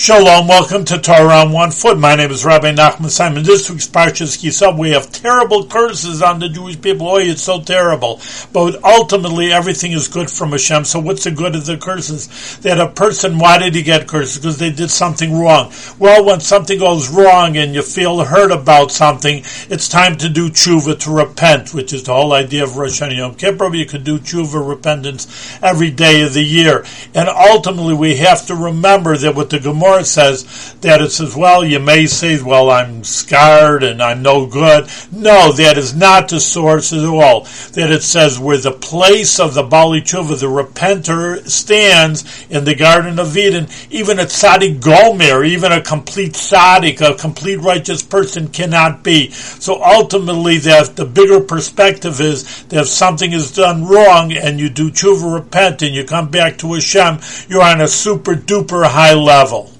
Shalom, welcome to Torah on One Foot. My name is Rabbi Nachman Simon. This week's Parshas Ki Savo, we have terrible curses on the Jewish people. Oh, it's so terrible. But ultimately, everything is good from Hashem. So what's the good of the curses? That a person, why did he get curses? Because they did something wrong. Well, when something goes wrong and you feel hurt about something, it's time to do tshuva, to repent, which is the whole idea of Rosh Hashanah Yom Kippur. You can do tshuva, repentance, every day of the year. And ultimately, we have to remember that with the Gemara Gemara says that it says, well, you may say, well, I'm scarred and I'm no good. No, that is not the source at all. That it says where the place of the Baalei Tshuva, the repenter, stands in the Garden of Eden, even a tzaddik gamur, even a complete tzaddik, a complete righteous person cannot be. So ultimately, that the bigger perspective is that if something is done wrong and you do tshuva, repent, and you come back to Hashem, you're on a super duper high level.